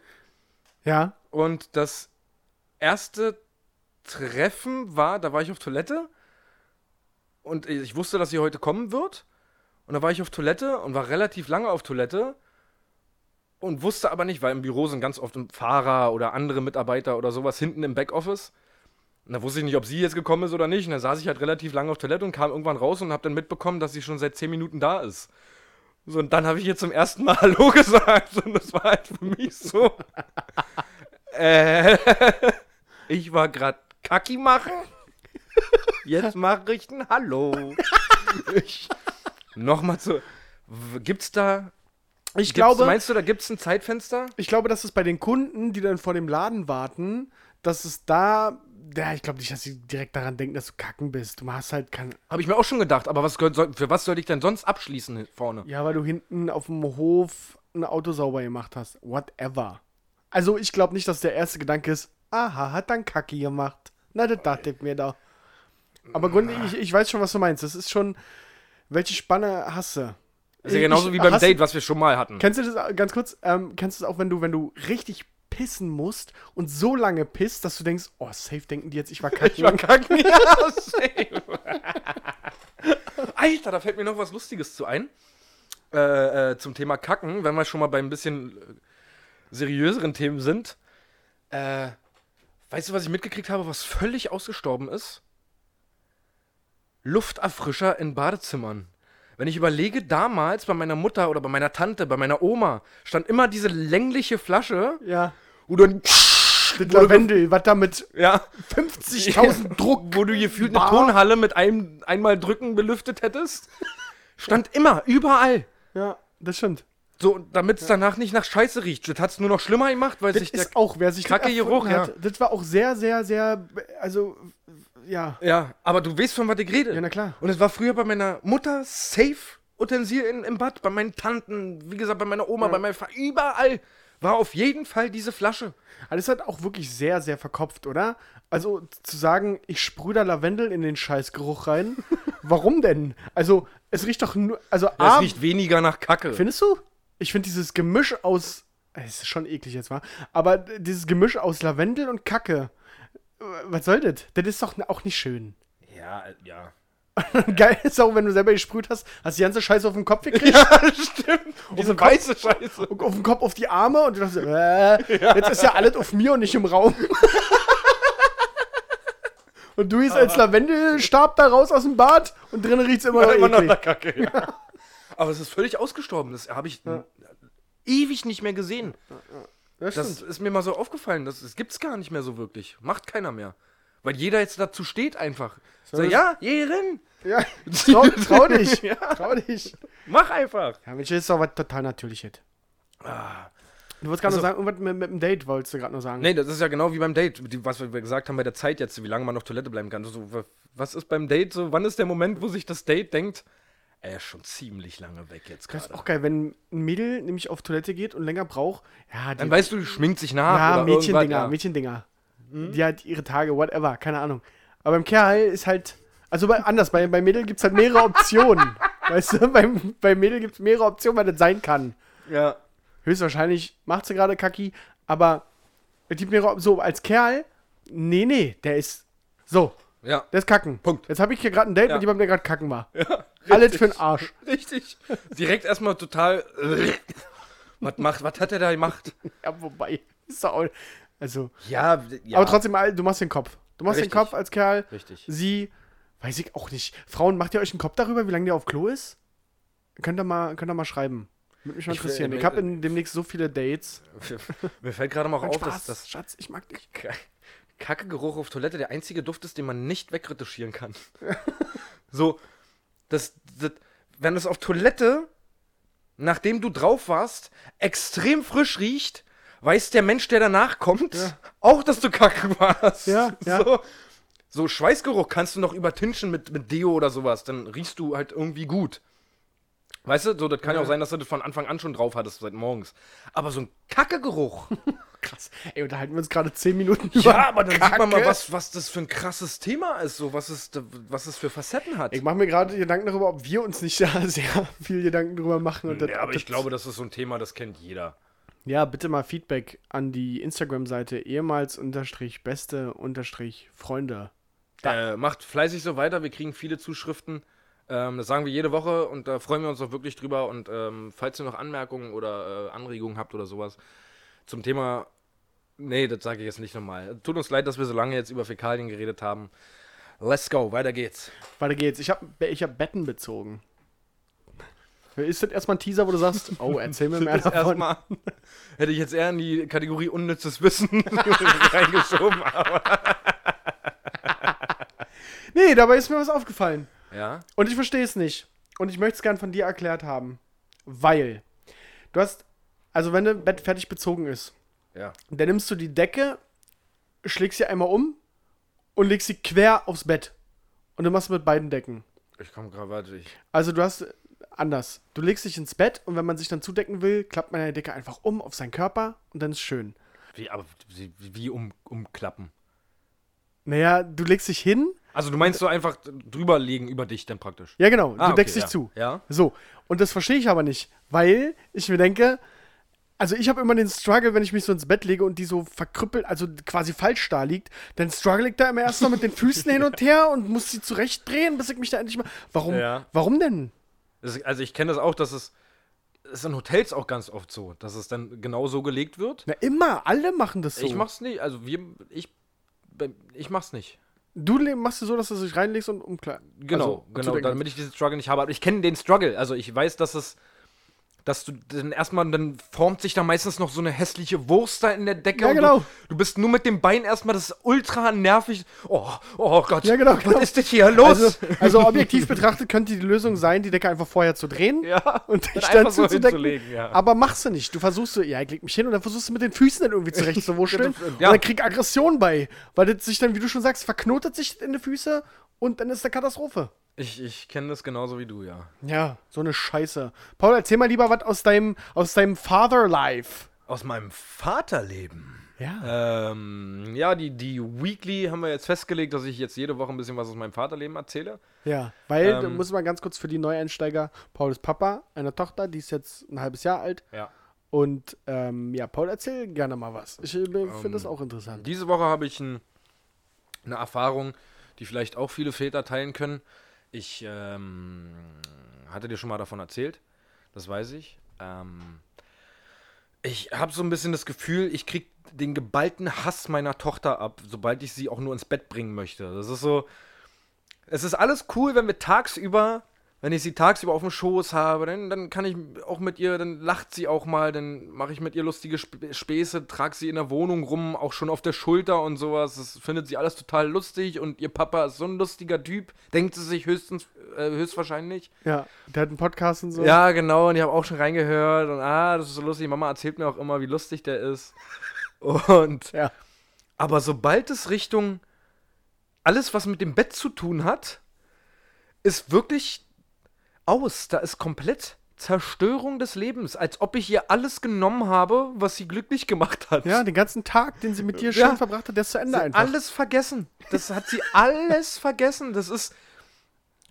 ja. und das erste Treffen war, da war ich auf Toilette und ich wusste, dass sie heute kommen wird. Und da war ich auf Toilette und war relativ lange auf Toilette und wusste aber nicht, weil im Büro sind ganz oft Fahrer oder andere Mitarbeiter oder sowas hinten im Backoffice. Und da wusste ich nicht, ob sie jetzt gekommen ist oder nicht. Und dann saß ich halt relativ lange auf Toilette und kam irgendwann raus und habe dann mitbekommen, dass sie schon seit 10 Minuten da ist. So, und dann habe ich ihr zum ersten Mal Hallo gesagt. Und das war halt für mich so. äh, ich war gerade Kacki machen. Jetzt mache ich ein Hallo. ich, Nochmal zu. Gibt's da. Ich gibt's, glaube, Meinst du, da gibt's ein Zeitfenster? ich glaube, dass es bei den Kunden, die dann vor dem Laden warten, dass es da. Ja, ich glaube nicht, dass sie direkt daran denken, dass du kacken bist. Du hast halt kein. Habe ich mir auch schon gedacht, aber was, für was soll ich denn sonst abschließen vorne? Ja, weil du hinten auf dem Hof ein Auto sauber gemacht hast. Whatever. Also, ich glaube nicht, dass der erste Gedanke ist, aha, hat dann Kacke gemacht. Na, das dachte ich mir da. Aber grundlegend, ich, ich weiß schon, was du meinst. Das ist schon. Welche Spanne hast du? ist ja genauso wie beim Date, was wir schon mal hatten. Kennst du das ganz kurz? Ähm, kennst du das auch, wenn du, wenn du richtig pissen musst und so lange pisst, dass du denkst, oh, safe denken die jetzt, ich war kacken. Ich war kacken. ja, safe. Alter, da fällt mir noch was Lustiges zu ein. Äh, äh, zum Thema Kacken, wenn wir schon mal bei ein bisschen äh, seriöseren Themen sind. Äh, weißt du, was ich mitgekriegt habe, was völlig ausgestorben ist? Lufterfrischer in Badezimmern. Wenn ich überlege, damals bei meiner Mutter oder bei meiner Tante, bei meiner Oma, stand immer diese längliche Flasche, ja. wo du dann Mit Lavendel, was da mit ja, 50.000 Druck. wo du gefühlt eine. Tonhalle mit einem einmal drücken belüftet hättest. Stand immer, überall. Ja, das stimmt. So, damit es danach nicht nach Scheiße riecht. Das hat es nur noch schlimmer gemacht, weil Das sich der. ist auch, wer sich kacke Geruch, hat, ja. das war auch sehr, sehr, sehr, also, ja. Ja, aber du weißt, von was ich rede. Ja, na klar. Und es war früher bei meiner Mutter safe Utensil in, im Bad, bei meinen Tanten, wie gesagt, bei meiner Oma, bei meinem Vater, überall war auf jeden Fall diese Flasche. Das hat auch wirklich sehr, sehr verkopft, oder? Also zu sagen, ich sprühe da Lavendel in den Scheißgeruch rein. Warum denn? Also, es riecht doch nur. Also, Das A, riecht weniger nach Kacke. findest du? Ich finde dieses Gemisch aus. Es ist schon eklig jetzt, war. Aber dieses Gemisch aus Lavendel und Kacke. Was soll das? Das ist doch auch nicht schön. ja, äh, ja. Geil ist auch, wenn du selber gesprüht hast, hast die ganze Scheiße auf den Kopf gekriegt. Ja, stimmt. Diese Kopf- weiße Scheiße. auf den Kopf, auf die Arme und du dachtest, äh, jetzt ist ja alles auf mir und nicht im Raum. und du gehst als Lavendelstab da raus aus dem Bad und drinnen riecht's immer noch immer noch nach Kacke. Ja. Aber es ist völlig ausgestorben. Das habe ich ewig nicht mehr gesehen. Das Das ist mir mal so aufgefallen. Das, das gibt's gar nicht mehr so wirklich. Macht keiner mehr. Weil jeder jetzt dazu steht einfach. So, ja, geh rein. Ja, trau, trau dich. Ja. Trau dich. Mach einfach. Ja, Mensch, das ist doch was total Natürliches. Ah. Du wolltest gerade Also- noch sagen, irgendwas mit, mit dem Date wolltest du gerade noch sagen. Nee, das ist ja genau wie beim Date, was wir gesagt haben bei der Zeit jetzt, wie lange man auf Toilette bleiben kann. So, wa- was ist beim Date so? Wann ist der Moment, wo sich das Date denkt, er ist schon ziemlich lange weg jetzt Das ist gerade. auch geil, wenn ein Mädel nämlich auf Toilette geht und länger braucht. Ja, die, Dann weißt du, schminkt sich nach. ja oder Mädchendinger, ja. Mädchendinger. Die hat ihre Tage, whatever, keine Ahnung. Aber beim Kerl ist halt, also bei, anders, bei, bei Mädel gibt es halt mehrere Optionen. weißt du, beim, bei Mädel gibt es mehrere Optionen, weil das sein kann. Ja. Höchstwahrscheinlich macht sie gerade Kacki, aber es gibt mehrere, so als Kerl, nee, nee, der ist, so, Ja. der ist kacken. Punkt. Jetzt habe ich hier gerade ein Date Ja. mit jemandem, der gerade kacken war. ja Alles für den Arsch. Richtig. Direkt erstmal total. Was macht, was hat er da gemacht? Ja, wobei, ist doch auch, also, Ja, ja. aber trotzdem, du machst den Kopf. Du machst Richtig. den Kopf als Kerl. Richtig. Sie, weiß ich auch nicht. Frauen, macht ihr euch einen Kopf darüber, wie lange der auf Klo ist? Könnt ihr mal, könnt ihr mal schreiben. Würde mich mal Ich interessieren. Ich, äh, habe demnächst so viele Dates. Mir fällt gerade mal auf, Spaß, dass das Schatz, ich mag dich. Kacke-Geruch auf Toilette der einzige Duft ist, den man nicht wegretuschieren kann. so, das, das, wenn es auf Toilette, nachdem du drauf warst, extrem frisch riecht, weiß der Mensch, der danach kommt, Ja. auch, dass du Kacke warst. Ja, ja. So, so Schweißgeruch kannst du noch übertinschen mit, mit Deo oder sowas, dann riechst du halt irgendwie gut. Weißt du, so, das kann ja. Auch sein, dass du das von Anfang an schon drauf hattest, seit morgens. Aber so ein Kacke-Geruch. Krass. Ey, unterhalten wir uns gerade 10 Minuten Ja, aber dann sieht man mal, Kacke. was, was das für ein krasses Thema ist, so was es, was es für Facetten hat. Ich mache mir gerade Gedanken darüber, ob wir uns nicht da sehr viel Gedanken drüber machen. Und das- ja, aber das- ich glaube, das ist so ein Thema, das kennt jeder. Ja, bitte mal Feedback an die Instagram-Seite ehemals unterstrich beste unterstrich Freunde. Äh, macht fleißig so weiter, wir kriegen viele Zuschriften. Ähm, das sagen wir jede Woche und da freuen wir uns auch wirklich drüber. Und ähm, falls ihr noch Anmerkungen oder äh, Anregungen habt oder sowas zum Thema. Nee, das sage ich jetzt nicht nochmal. Tut uns leid, dass wir so lange jetzt über Fäkalien geredet haben. Let's go, weiter geht's. Weiter geht's. Ich habe ich hab Betten bezogen. Ist das erstmal ein Teaser, wo du sagst, oh, erzähl mir mehr davon? erstmal hätte ich jetzt eher in die Kategorie unnützes Wissen reingeschoben. Aber Nee, dabei ist mir was aufgefallen. Ja. Und ich verstehe es nicht. Und ich möchte es gern von dir erklärt haben. Weil du hast, also wenn ein Bett fertig bezogen ist, Ja. dann nimmst du die Decke, schlägst sie einmal um und legst sie quer aufs Bett. Und du machst mit beiden Decken. Ich komme gerade, warte, ich. Also du hast anders. Du legst dich ins Bett und wenn man sich dann zudecken will, klappt man die Decke einfach um auf seinen Körper und dann ist schön. Wie, aber wie, wie um, umklappen? Naja, du legst dich hin. Also du meinst so einfach drüber legen über dich dann praktisch? Ja, genau. Ah, du deckst okay, dich ja. zu. Ja. So. Und das verstehe ich aber nicht, weil ich mir denke, also ich habe immer den Struggle, wenn ich mich so ins Bett lege und die so verkrüppelt, also quasi falsch da liegt, dann struggle ich da immer erst noch mit den Füßen hin und her und muss sie zurechtdrehen, bis ich mich da endlich mal. Warum? Ja. Warum denn? Das, also ich kenne das auch, dass es. Es ist in Hotels auch ganz oft so, dass es dann genau so gelegt wird. Na, immer, alle machen das so. Ich mach's nicht, also wir, ich, ich mach's nicht. Du machst es so, dass du dich reinlegst und umkleidest. Genau, genau, damit ich diesen Struggle nicht habe. Aber ich kenne den Struggle. Also ich weiß, dass es, dass du dann erstmal, dann formt sich da meistens noch so eine hässliche Wurst da in der Decke. Ja, und genau. Du, du bist nur mit dem Bein erstmal, das ist ultra nervig. Oh, oh Gott. Ja, genau, genau. Was ist das hier los? Also, also objektiv betrachtet könnte die Lösung sein, die Decke einfach vorher zu drehen ja. und dich dann so hinzulegen, ja. Aber machst du nicht. Du versuchst so, ja, ich leg mich hin und dann versuchst du mit den Füßen dann irgendwie zurechtzuwurschteln. Ja. Und dann krieg Aggression bei. Weil das sich dann, wie du schon sagst, verknotet sich in die Füße und dann ist eine Katastrophe. Ich, ich kenne das genauso wie du, ja. Ja, so eine Scheiße. Paul, erzähl mal lieber was aus deinem, aus deinem Father-Life. Aus meinem Vaterleben. Ja. Ähm, ja, die, die Weekly haben wir jetzt festgelegt, dass ich jetzt jede Woche ein bisschen was aus meinem Vaterleben erzähle. Ja, weil, da Ähm. muss man ganz kurz für die Neueinsteiger, Paul ist Papa einer Tochter, die ist jetzt ein halbes Jahr alt. Ja. Und ähm, ja, Paul, erzähl gerne mal was. Ich äh, finde Ähm, das auch interessant. Diese Woche habe ich ein, eine Erfahrung, die vielleicht auch viele Väter teilen können. Ich ähm, hatte dir schon mal davon erzählt, das weiß ich. Ähm, ich habe so ein bisschen das Gefühl, ich krieg den geballten Hass meiner Tochter ab, sobald ich sie auch nur ins Bett bringen möchte. Das ist so, es ist alles cool, wenn wir tagsüber, wenn ich sie tagsüber auf dem Schoß habe, dann, dann kann ich auch mit ihr, dann lacht sie auch mal, dann mache ich mit ihr lustige Sp Späße, trage sie in der Wohnung rum, auch schon auf der Schulter und sowas. Das findet sie alles total lustig und ihr Papa ist so ein lustiger Typ, denkt sie sich höchstens, äh, höchstwahrscheinlich. Ja, der hat einen Podcast und so. Ja, genau, und ich habe auch schon reingehört und ah, das ist so lustig. Mama erzählt mir auch immer, wie lustig der ist. Und Ja. aber sobald es Richtung alles, was mit dem Bett zu tun hat, ist wirklich aus. Da ist komplett Zerstörung des Lebens, als ob ich ihr alles genommen habe, was sie glücklich gemacht hat. Ja, den ganzen Tag, den sie mit dir Ja. schon verbracht hat, der ist zu Ende Sie einfach. alles vergessen. Das hat sie alles vergessen. Das ist.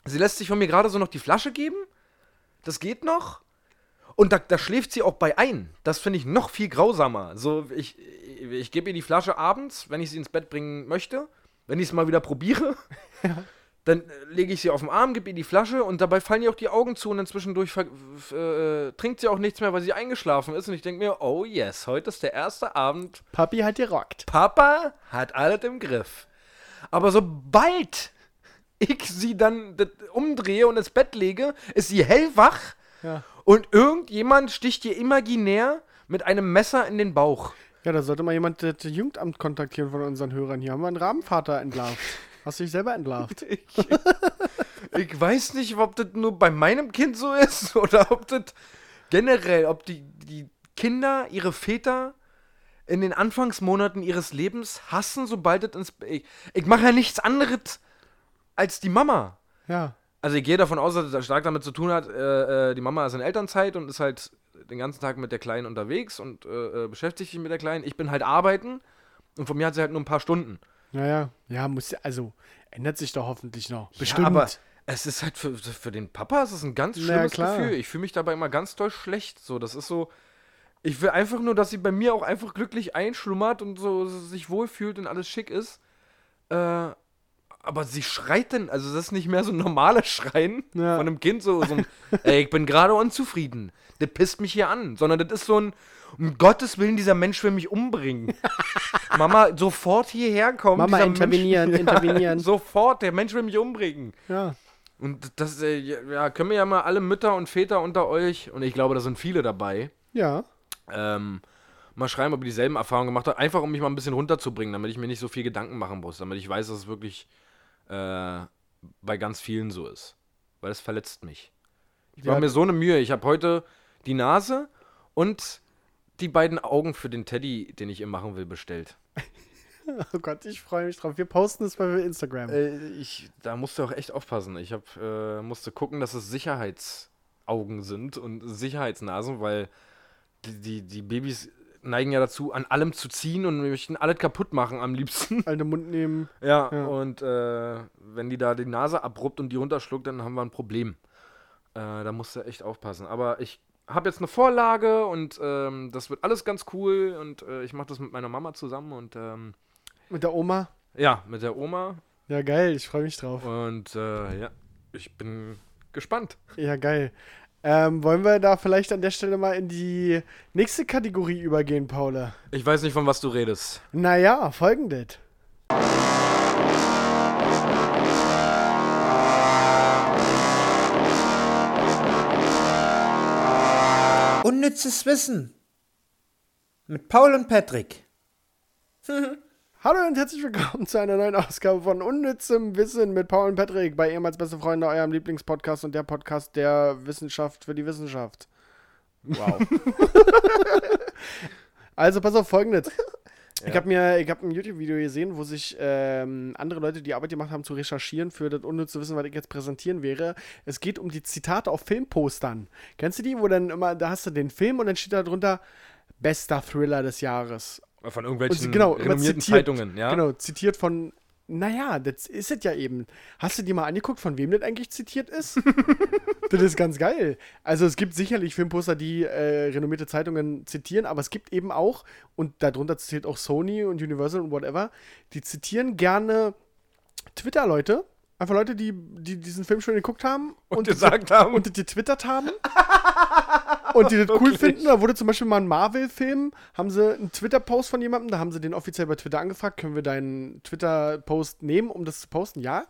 Sie lässt sich von mir gerade so noch die Flasche geben. Das geht noch. Und da, da schläft sie auch bei ein. Das finde ich noch viel grausamer. So, ich, ich gebe ihr die Flasche abends, wenn ich sie ins Bett bringen möchte. Wenn ich es mal wieder probiere. dann äh, lege ich sie auf den Arm, gebe ihr die Flasche und dabei fallen ihr auch die Augen zu und dann zwischendurch äh, trinkt sie auch nichts mehr, weil sie eingeschlafen ist. Und ich denke mir, oh yes, heute ist der erste Abend. Papi hat gerockt. Papa hat alles im Griff. Aber sobald ich sie dann umdrehe und ins Bett lege, ist sie hellwach Ja. und irgendjemand sticht ihr imaginär mit einem Messer in den Bauch. Ja, da sollte mal jemand das Jugendamt kontaktieren von unseren Hörern. Hier haben wir einen Rabenvater entlarvt. Hast du dich selber entlarvt? Ich, ich weiß nicht, ob das nur bei meinem Kind so ist oder ob das generell, ob die, die Kinder ihre Väter in den Anfangsmonaten ihres Lebens hassen, sobald es ins. Ich, ich mache ja nichts anderes als die Mama. Ja. Also ich gehe davon aus, dass das stark damit zu tun hat, äh, äh, die Mama ist in Elternzeit und ist halt den ganzen Tag mit der Kleinen unterwegs und äh, äh beschäftigt sich mit der Kleinen. Ich bin halt arbeiten und von mir hat sie halt nur ein paar Stunden. Naja, ja, muss ja, also ändert sich doch hoffentlich noch. Bestimmt. Ja, aber es ist halt für, für den Papa ist es ein ganz schlimmes klar. Gefühl. Ich fühle mich dabei immer ganz doll schlecht. So, das ist so. Ich will einfach nur, dass sie bei mir auch einfach glücklich einschlummert und so sich wohlfühlt und alles schick ist. Äh, aber sie schreit denn, also das ist nicht mehr so ein normales Schreien Ja. von einem Kind, so, so ein, ey, ich bin gerade unzufrieden. Das pisst mich hier an. Sondern das ist so ein, um Gottes Willen, dieser Mensch will mich umbringen. Mama, sofort hierher kommen. Mama, intervenieren, Mensch, intervenieren. sofort, der Mensch will mich umbringen. Ja. Und das, äh, ja, können wir ja mal alle Mütter und Väter unter euch, und ich glaube, da sind viele dabei, Ja. ähm, mal schreiben, ob ihr dieselben Erfahrungen gemacht habt. Einfach, um mich mal ein bisschen runterzubringen, damit ich mir nicht so viel Gedanken machen muss. Damit ich weiß, dass es wirklich äh, bei ganz vielen so ist. Weil es verletzt mich. Ich Ja. mache mir so eine Mühe. Ich habe heute die Nase und die beiden Augen für den Teddy, den ich ihr machen will, bestellt. Oh Gott, ich freue mich drauf. Wir posten es bei Instagram. Äh, ich, da musst du auch echt aufpassen. Ich hab, äh, musste gucken, dass es Sicherheitsaugen sind und Sicherheitsnasen, weil die, die, die Babys neigen ja dazu, an allem zu ziehen und möchten alles kaputt machen am liebsten. Alte Mund nehmen. Ja, Ja. und äh, wenn die da die Nase abruppt und die runterschluckt, dann haben wir ein Problem. Äh, da musst du echt aufpassen. Aber ich habe jetzt eine Vorlage und ähm, das wird alles ganz cool und äh, ich mache das mit meiner Mama zusammen und ähm, Mit der Oma. ja, mit der Oma Ja, geil, ich freue mich drauf. und äh, ja, ich bin gespannt. Ja, geil. Ähm, wollen wir da vielleicht an der Stelle mal in die nächste Kategorie übergehen, Paula? Ich weiß nicht, von was du redest. Naja, folgendes. Unnützes Wissen. Mit Paul und Patrick. Hallo und herzlich willkommen zu einer neuen Ausgabe von Unnützem Wissen mit Paul und Patrick bei ehemals beste Freunde, eurem Lieblingspodcast und der Podcast der Wissenschaft für die Wissenschaft. Wow. Also pass auf folgendes. Ich habe mir, ich habe ein YouTube-Video gesehen, wo sich ähm, andere Leute die Arbeit gemacht haben zu recherchieren für das unnütze Wissen, was ich jetzt präsentieren wäre. Es geht um die Zitate auf Filmpostern. Kennst du die, wo dann immer, da hast du den Film und dann steht da drunter bester Thriller des Jahres. Von Und irgendwelchen sie- genau, renommierten zitiert, Zeitungen, ja? Genau, zitiert von. Naja, das ist es ja eben. Hast du dir mal angeguckt, von wem das eigentlich zitiert ist? das ist ganz geil. Also es gibt sicherlich Filmposter, die äh, renommierte Zeitungen zitieren, aber es gibt eben auch, und darunter zählt auch Sony und Universal und whatever, die zitieren gerne Twitter-Leute. Einfach Leute, die, die diesen Film schon geguckt haben Und gesagt haben. und getwittert haben. und die das cool Wirklich? finden. Da wurde zum Beispiel mal ein Marvel-Film, haben sie einen Twitter-Post von jemandem, da haben sie den offiziell bei Twitter angefragt, können wir deinen Twitter-Post nehmen, um das zu posten? Ja.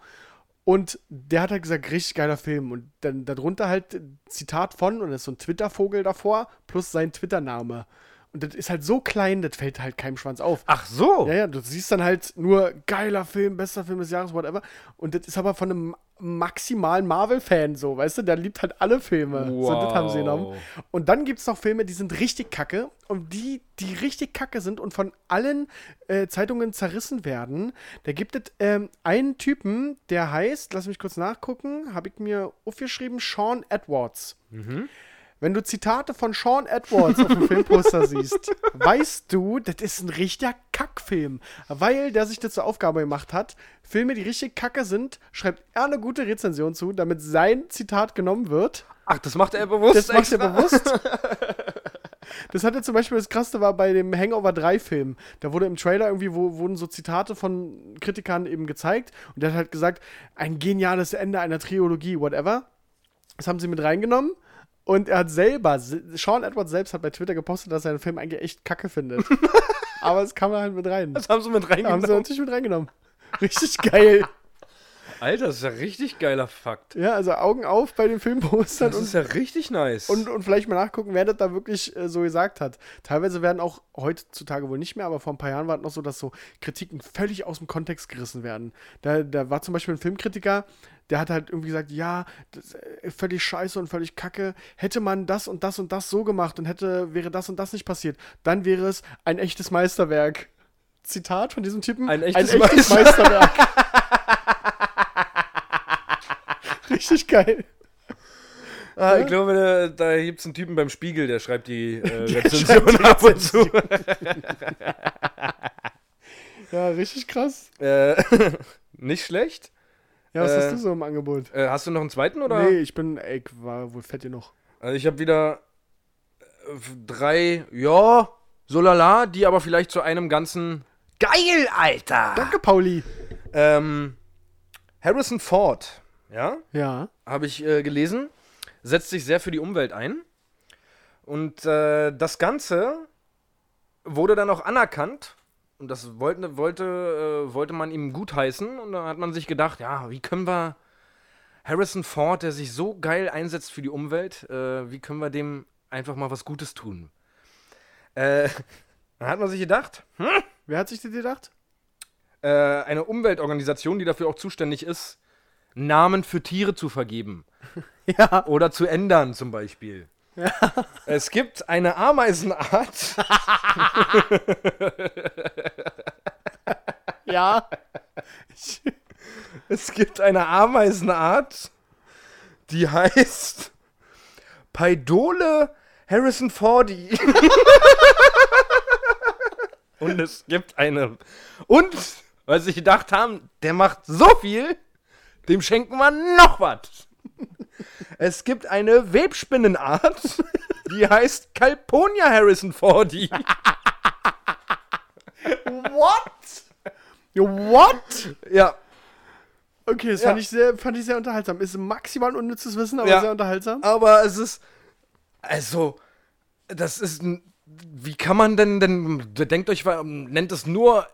Und der hat halt gesagt, richtig geiler Film. Und dann darunter halt Zitat von, und das ist so ein Twitter-Vogel davor, plus sein Twitter-Name. Und das ist halt so klein, das fällt halt keinem Schwanz auf. Ach so. Ja, ja, du siehst dann halt nur geiler Film, bester Film des Jahres, whatever. Und das ist aber von einem maximalen Marvel-Fan so, weißt du? Der liebt halt alle Filme. So, das haben sie genommen. Wow. Und dann gibt es noch Filme, die sind richtig kacke. Und die, die richtig kacke sind und von allen äh, Zeitungen zerrissen werden, da gibt es ähm, einen Typen, der heißt, lass mich kurz nachgucken, habe ich mir aufgeschrieben, Sean Edwards. Wenn du Zitate von Sean Edwards auf dem Filmposter siehst, weißt du, das ist ein richtiger Kackfilm. Weil der sich das zur Aufgabe gemacht hat, Filme, die richtig kacke sind, schreibt er eine gute Rezension zu, damit sein Zitat genommen wird. Ach, das macht er bewusst. Das macht er extra? bewusst. Das hatte zum Beispiel das Krasse war bei dem Hangover 3-Film. Da wurde im Trailer irgendwie, wo, wurden so Zitate von Kritikern eben gezeigt. Und der hat halt gesagt, ein geniales Ende einer Trilogie, whatever. Das haben sie mit reingenommen. Und er hat selber, Sean Edwards selbst hat bei Twitter gepostet, dass er den Film eigentlich echt kacke findet. Aber es kam halt mit rein. Das haben sie mit reingenommen. Haben sie natürlich mit reingenommen. Richtig geil. Alter, das ist ja richtig geiler Fakt. Ja, also Augen auf bei den Filmpostern. Das ist ja richtig nice. Und, und vielleicht mal nachgucken, wer das da wirklich äh, so gesagt hat. Teilweise werden auch heutzutage wohl nicht mehr, aber vor ein paar Jahren war es noch so, dass so Kritiken völlig aus dem Kontext gerissen werden. Da, da war zum Beispiel ein Filmkritiker, der hat halt irgendwie gesagt, ja, das ist völlig scheiße und völlig kacke. Hätte man das und das und das so gemacht und hätte, wäre das und das nicht passiert, dann wäre es ein echtes Meisterwerk. Zitat von diesem Typen. Ein echtes, ein echtes Meisterwerk. Richtig geil. Ah, ich glaube, da, da gibt es einen Typen beim Spiegel, der schreibt die äh, Rezension ab und zu. ja, richtig krass. Äh, nicht schlecht. Ja, was Äh, hast du so im Angebot? Äh, hast du noch einen zweiten oder? Nee, ich bin, ey, ich war wohl fett genug. Also ich habe wieder äh, drei, ja, so lala, die aber vielleicht zu einem ganzen geil, Alter. Danke, Pauli. Ähm, Harrison Ford, ja, Ja. habe ich äh, gelesen, setzt sich sehr für die Umwelt ein. Und äh, das Ganze wurde dann auch anerkannt. Und das wollte, wollte, äh, wollte man ihm gutheißen. Und dann hat man sich gedacht, ja, wie können wir Harrison Ford, der sich so geil einsetzt für die Umwelt, äh, wie können wir dem einfach mal was Gutes tun? Äh, dann hat man sich gedacht, hm? Wer hat sich das gedacht? äh, eine Umweltorganisation, die dafür auch zuständig ist, Namen für Tiere zu vergeben. Ja. Oder zu ändern zum Beispiel. Es gibt eine Ameisenart, Ja. es gibt eine Ameisenart, die heißt Paidole Harrison Fordi. Und es gibt eine. Und, weil sie gedacht haben, der macht so viel, dem schenken wir noch was. Es gibt eine Webspinnenart, die heißt Calponia Harrison Fordi. What? What? Ja, Okay, das Ja. fand, ich sehr, fand ich sehr unterhaltsam. Ist maximal unnützes Wissen, aber Ja. sehr unterhaltsam. aber es ist. Also, das ist. Wie kann man denn, denn, denkt euch, nennt es nur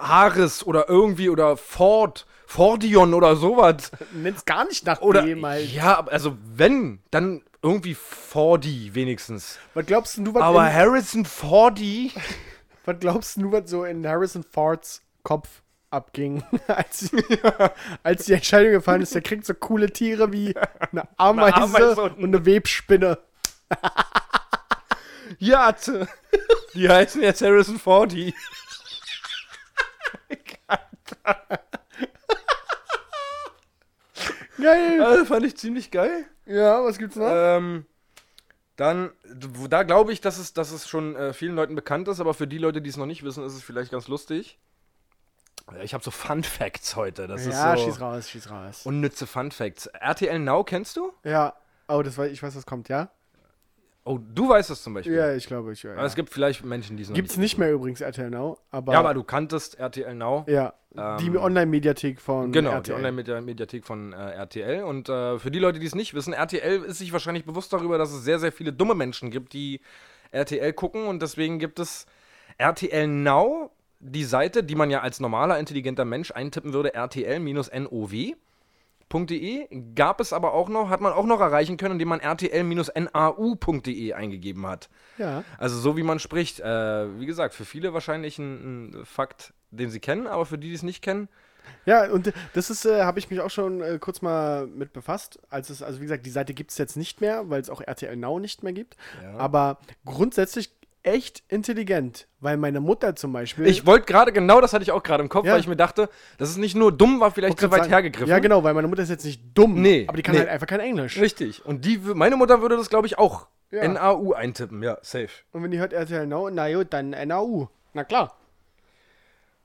Harris oder irgendwie oder Ford, Fordion oder sowas. Nenn's gar nicht nach Oder, dem halt. ja, aber also wenn, dann irgendwie Fordi wenigstens. Was glaubst du, was, Aber in, Harrison Fordi, was glaubst du, was so in Harrison Fords Kopf abging, als, als die Entscheidung gefallen ist, der kriegt so coole Tiere wie eine Ameise, Ameise und eine Webspinne. ja, die heißen jetzt Harrison Fordi. Geil. Also, fand ich ziemlich geil. Ja, was gibt's noch? Ähm, dann, da glaube ich, dass es, dass es schon äh, vielen Leuten bekannt ist, aber für die Leute, die es noch nicht wissen, ist es vielleicht ganz lustig. Äh, Ich habe so Fun Facts heute. Das ja, ist so schieß raus, schieß raus. unnütze Fun Facts. RTL Now kennst du? Ja. Oh, das weiß, ich weiß, was kommt, ja? Oh, du weißt es zum Beispiel. Ja, ich glaube, ich. Ja. Aber es gibt vielleicht Menschen, die es noch Gibt's nicht mehr übrigens RTL Now, aber. Ja, aber du kanntest RTL Now. Ja, die Ähm, Online-Mediathek von Genau, RTL. die Online-Mediathek von äh, RTL. Und äh, für die Leute, die es nicht wissen, RTL ist sich wahrscheinlich bewusst darüber, dass es sehr, sehr viele dumme Menschen gibt, die RTL gucken. Und deswegen gibt es RTL Now, die Seite, die man ja als normaler, intelligenter Mensch eintippen würde, rtl-nov.de. Gab es aber auch noch, hat man auch noch erreichen können, indem man rtl-nau.de eingegeben hat. Ja. Also so wie man spricht. Äh, wie gesagt, für viele wahrscheinlich ein, ein Fakt, den sie kennen, aber für die, die es nicht kennen, Ja, und das ist, äh, habe ich mich auch schon äh, kurz mal mit befasst. Als es, also wie gesagt, die Seite gibt es jetzt nicht mehr, weil es auch RTL Now nicht mehr gibt. Ja. Aber grundsätzlich echt intelligent, weil meine Mutter zum Beispiel. Ich wollte gerade, genau das hatte ich auch gerade im Kopf, Ja. weil ich mir dachte, das ist nicht nur dumm, war vielleicht zu weit sagen- hergegriffen. Ja, genau, weil meine Mutter ist jetzt nicht dumm, Nee, aber die kann nee. halt einfach kein Englisch. Richtig. Und die, meine Mutter würde das, glaube ich, auch Ja. NAU eintippen. Ja, safe. Und wenn die hört RTL Now, na gut, dann NAU. Na klar.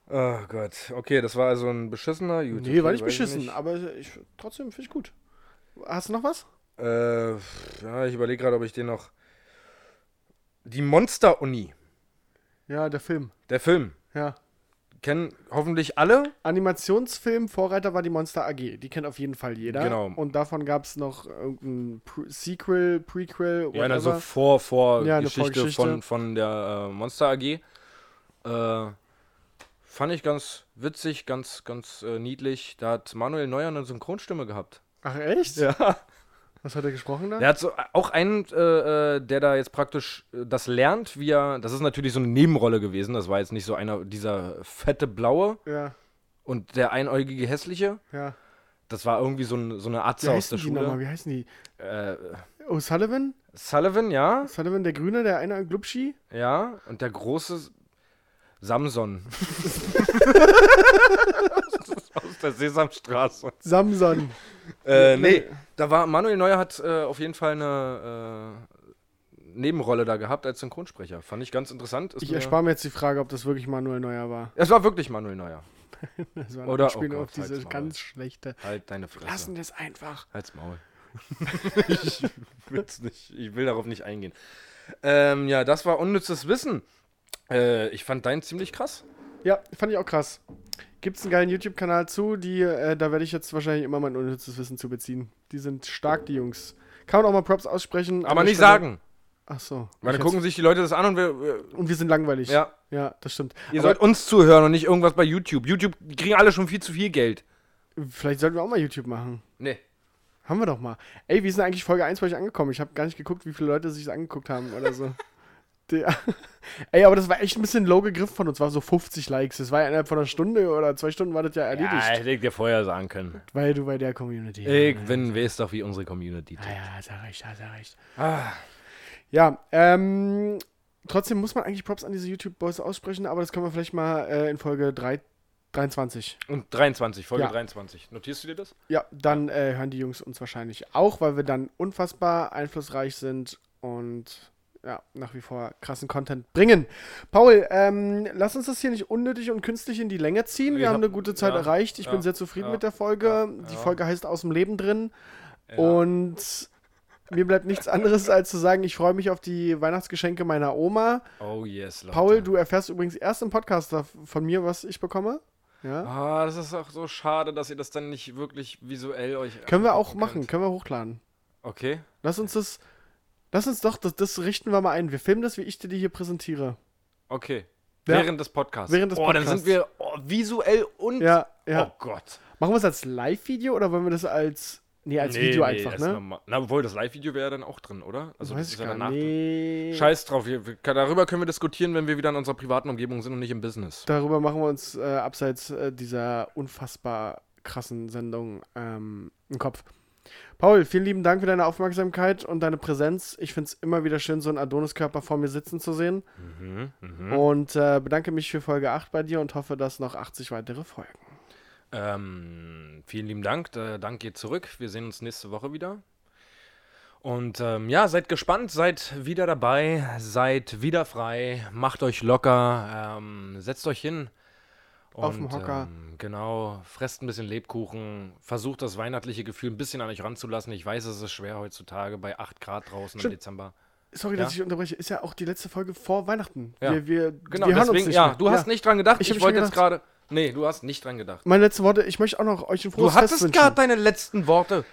Oh Gott. Okay, das war also ein beschissener YouTube. Nee, war nicht beschissen, nicht. aber ich, trotzdem finde ich gut. Hast du noch was? Äh, ja, ich überlege gerade, ob ich den noch. Die Monster-Uni. Ja, der Film. Der Film. Ja. Kennen hoffentlich alle. Animationsfilm, Vorreiter war die Monster AG. Die kennt auf jeden Fall jeder. Genau. Und davon gab es noch irgendein Pre Sequel, Prequel, Ja, also vor, vor Ja, Geschichte Vorgeschichte. von, von der äh, Monster AG. Äh, fand ich ganz witzig, ganz, ganz äh, niedlich. Da hat Manuel Neuer eine Synchronstimme gehabt. Ach, echt? Ja. Was hat er gesprochen da? Der hat so auch einen, äh, äh, der da jetzt praktisch äh, das lernt, wie er. Das ist natürlich so eine Nebenrolle gewesen. Das war jetzt nicht so einer, dieser fette Blaue Ja, und der einäugige Hässliche. ja. Das war irgendwie so, ein, so eine Atze aus der die nochmal? Schule. Wie heißen die? Äh, O'Sullivan? Sullivan, ja. Sullivan, der Grüne, der eine Glubschi? Ja. Und der große Samson. der Sesamstraße. Samson. Äh, Nee. da war Manuel Neuer hat äh, auf jeden Fall eine äh, Nebenrolle da gehabt als Synchronsprecher. Fand ich ganz interessant. Ist Ich mir- erspare mir jetzt die Frage, ob das wirklich Manuel Neuer war. Es war wirklich Manuel Neuer. Das war Oder- oh auf Gott, diese halt's Maul. ganz schlechte. Halt deine Fresse. Lassen das einfach. Halt's Maul. ich, will's nicht, ich will darauf nicht eingehen. Ähm, ja, das war unnützes Wissen. Äh, ich fand deinen ziemlich krass. Ja, fand ich auch krass. Gibt's einen geilen YouTube-Kanal zu, die, äh, da werde ich jetzt wahrscheinlich immer mein unnützes Wissen zu beziehen. Die sind stark, die Jungs. Kann man auch mal Props aussprechen. Aber nicht sagen. Ach so. Weil dann gucken sich die Leute das an und wir, jetzt- und wir sind langweilig. ja, Ja, das stimmt. ihr Aber sollt uns zuhören und nicht irgendwas bei YouTube. YouTube, kriegen alle schon viel zu viel Geld. vielleicht sollten wir auch mal YouTube machen. Nee. Haben wir doch mal. Ey, wie sind eigentlich Folge 1 bei euch angekommen? Ich habe gar nicht geguckt, wie viele Leute sich das angeguckt haben oder so. Die, ey, aber das war echt ein bisschen low gegriffen von uns. War so 50 Likes. Das war ja innerhalb von einer Stunde oder zwei Stunden war das ja erledigt. Ja, hätte ich dir vorher sagen können. Weil du bei der Community. Ich bin, weiß doch, wie unsere Community Ja, tickt. ja, hast ja recht, hast ja recht. Ah, Ja, ähm, trotzdem muss man eigentlich Props an diese YouTube-Boys aussprechen, aber das können wir vielleicht mal äh, in Folge 3, 23. und 23, Folge Ja. 23. Notierst du dir das? Ja, dann äh, hören die Jungs uns wahrscheinlich auch, weil wir dann unfassbar einflussreich sind und ja, nach wie vor krassen Content bringen. Paul, ähm, lass uns das hier nicht unnötig und künstlich in die Länge ziehen. Wir Ich haben hab- eine gute Zeit ja, erreicht. Ich ja, bin sehr zufrieden ja, mit der Folge. die. Folge heißt Aus dem Leben drin. Und mir bleibt nichts anderes, als zu sagen, ich freue mich auf die Weihnachtsgeschenke meiner Oma. Oh yes, Leute. Paul, du erfährst übrigens erst im Podcast von mir, was ich bekomme. Ja. Ah, das ist auch so schade, dass ihr das dann nicht wirklich visuell euch. Können wir auch machen, könnt. können wir hochladen. Okay. Lass uns das. Lass uns doch, das, das richten wir mal ein. Wir filmen das, wie ich dir die hier präsentiere. Okay. Ja. Während des Podcasts. Während des oh, dann Podcasts. sind wir oh, visuell und. Ja, ja. Oh Gott. Machen wir es als Live-Video oder wollen wir das als. Nee, als Video einfach, ist ne? normal. Na, obwohl, das Live-Video wäre ja dann auch drin, oder? Also, Weiß das ich ist ja gar danach. nicht. Scheiß drauf. Wir, wir, darüber können wir diskutieren, wenn wir wieder in unserer privaten Umgebung sind und nicht im Business. Darüber machen wir uns äh, abseits äh, dieser unfassbar krassen Sendung ähm, einen Kopf. Paul, vielen lieben Dank für deine Aufmerksamkeit und deine Präsenz. Ich finde es immer wieder schön, so einen Adoniskörper vor mir sitzen zu sehen. Mhm, mhm. Und äh, bedanke mich für Folge 8 bei dir und hoffe, dass noch 80 weitere folgen. Ähm, vielen lieben Dank. Der Dank geht zurück. Wir sehen uns nächste Woche wieder. Und ähm, ja, seid gespannt, seid wieder dabei, seid wieder frei, macht euch locker, ähm, setzt euch hin. Auf dem Hocker. Ähm, genau, fresst ein bisschen Lebkuchen, versucht das weihnachtliche Gefühl ein bisschen an euch ranzulassen. Ich weiß, es ist schwer heutzutage bei 8 Grad draußen Stimmt. im Dezember. Sorry, Ja. dass ich unterbreche. Ist ja auch die letzte Folge vor Weihnachten. Ja. Wir, wir, Genau, wir hören deswegen, uns nicht ja, du hast nicht dran gedacht. Ich Ich, wollte jetzt gerade. Nee, du hast nicht dran gedacht. Meine letzten Worte, ich möchte auch noch euch ein frohes Du hattest gerade deine letzten Worte.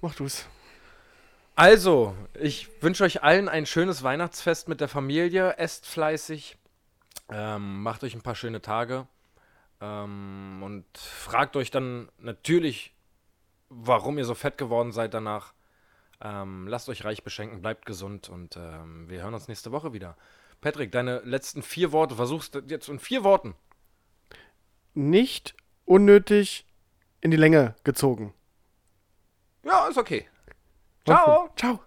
Mach du's. Also, ich wünsche euch allen ein schönes Weihnachtsfest mit der Familie. Esst fleißig. Ähm, macht euch ein paar schöne Tage. Ähm, und fragt euch dann natürlich, warum ihr so fett geworden seid danach. Ähm, lasst euch reich beschenken, bleibt gesund und ähm, wir hören uns nächste Woche wieder. Patrick, deine letzten vier Worte, versuchst du jetzt in vier Worten. Nicht unnötig in die Länge gezogen. Ja, ist okay. Ciao. Ciao.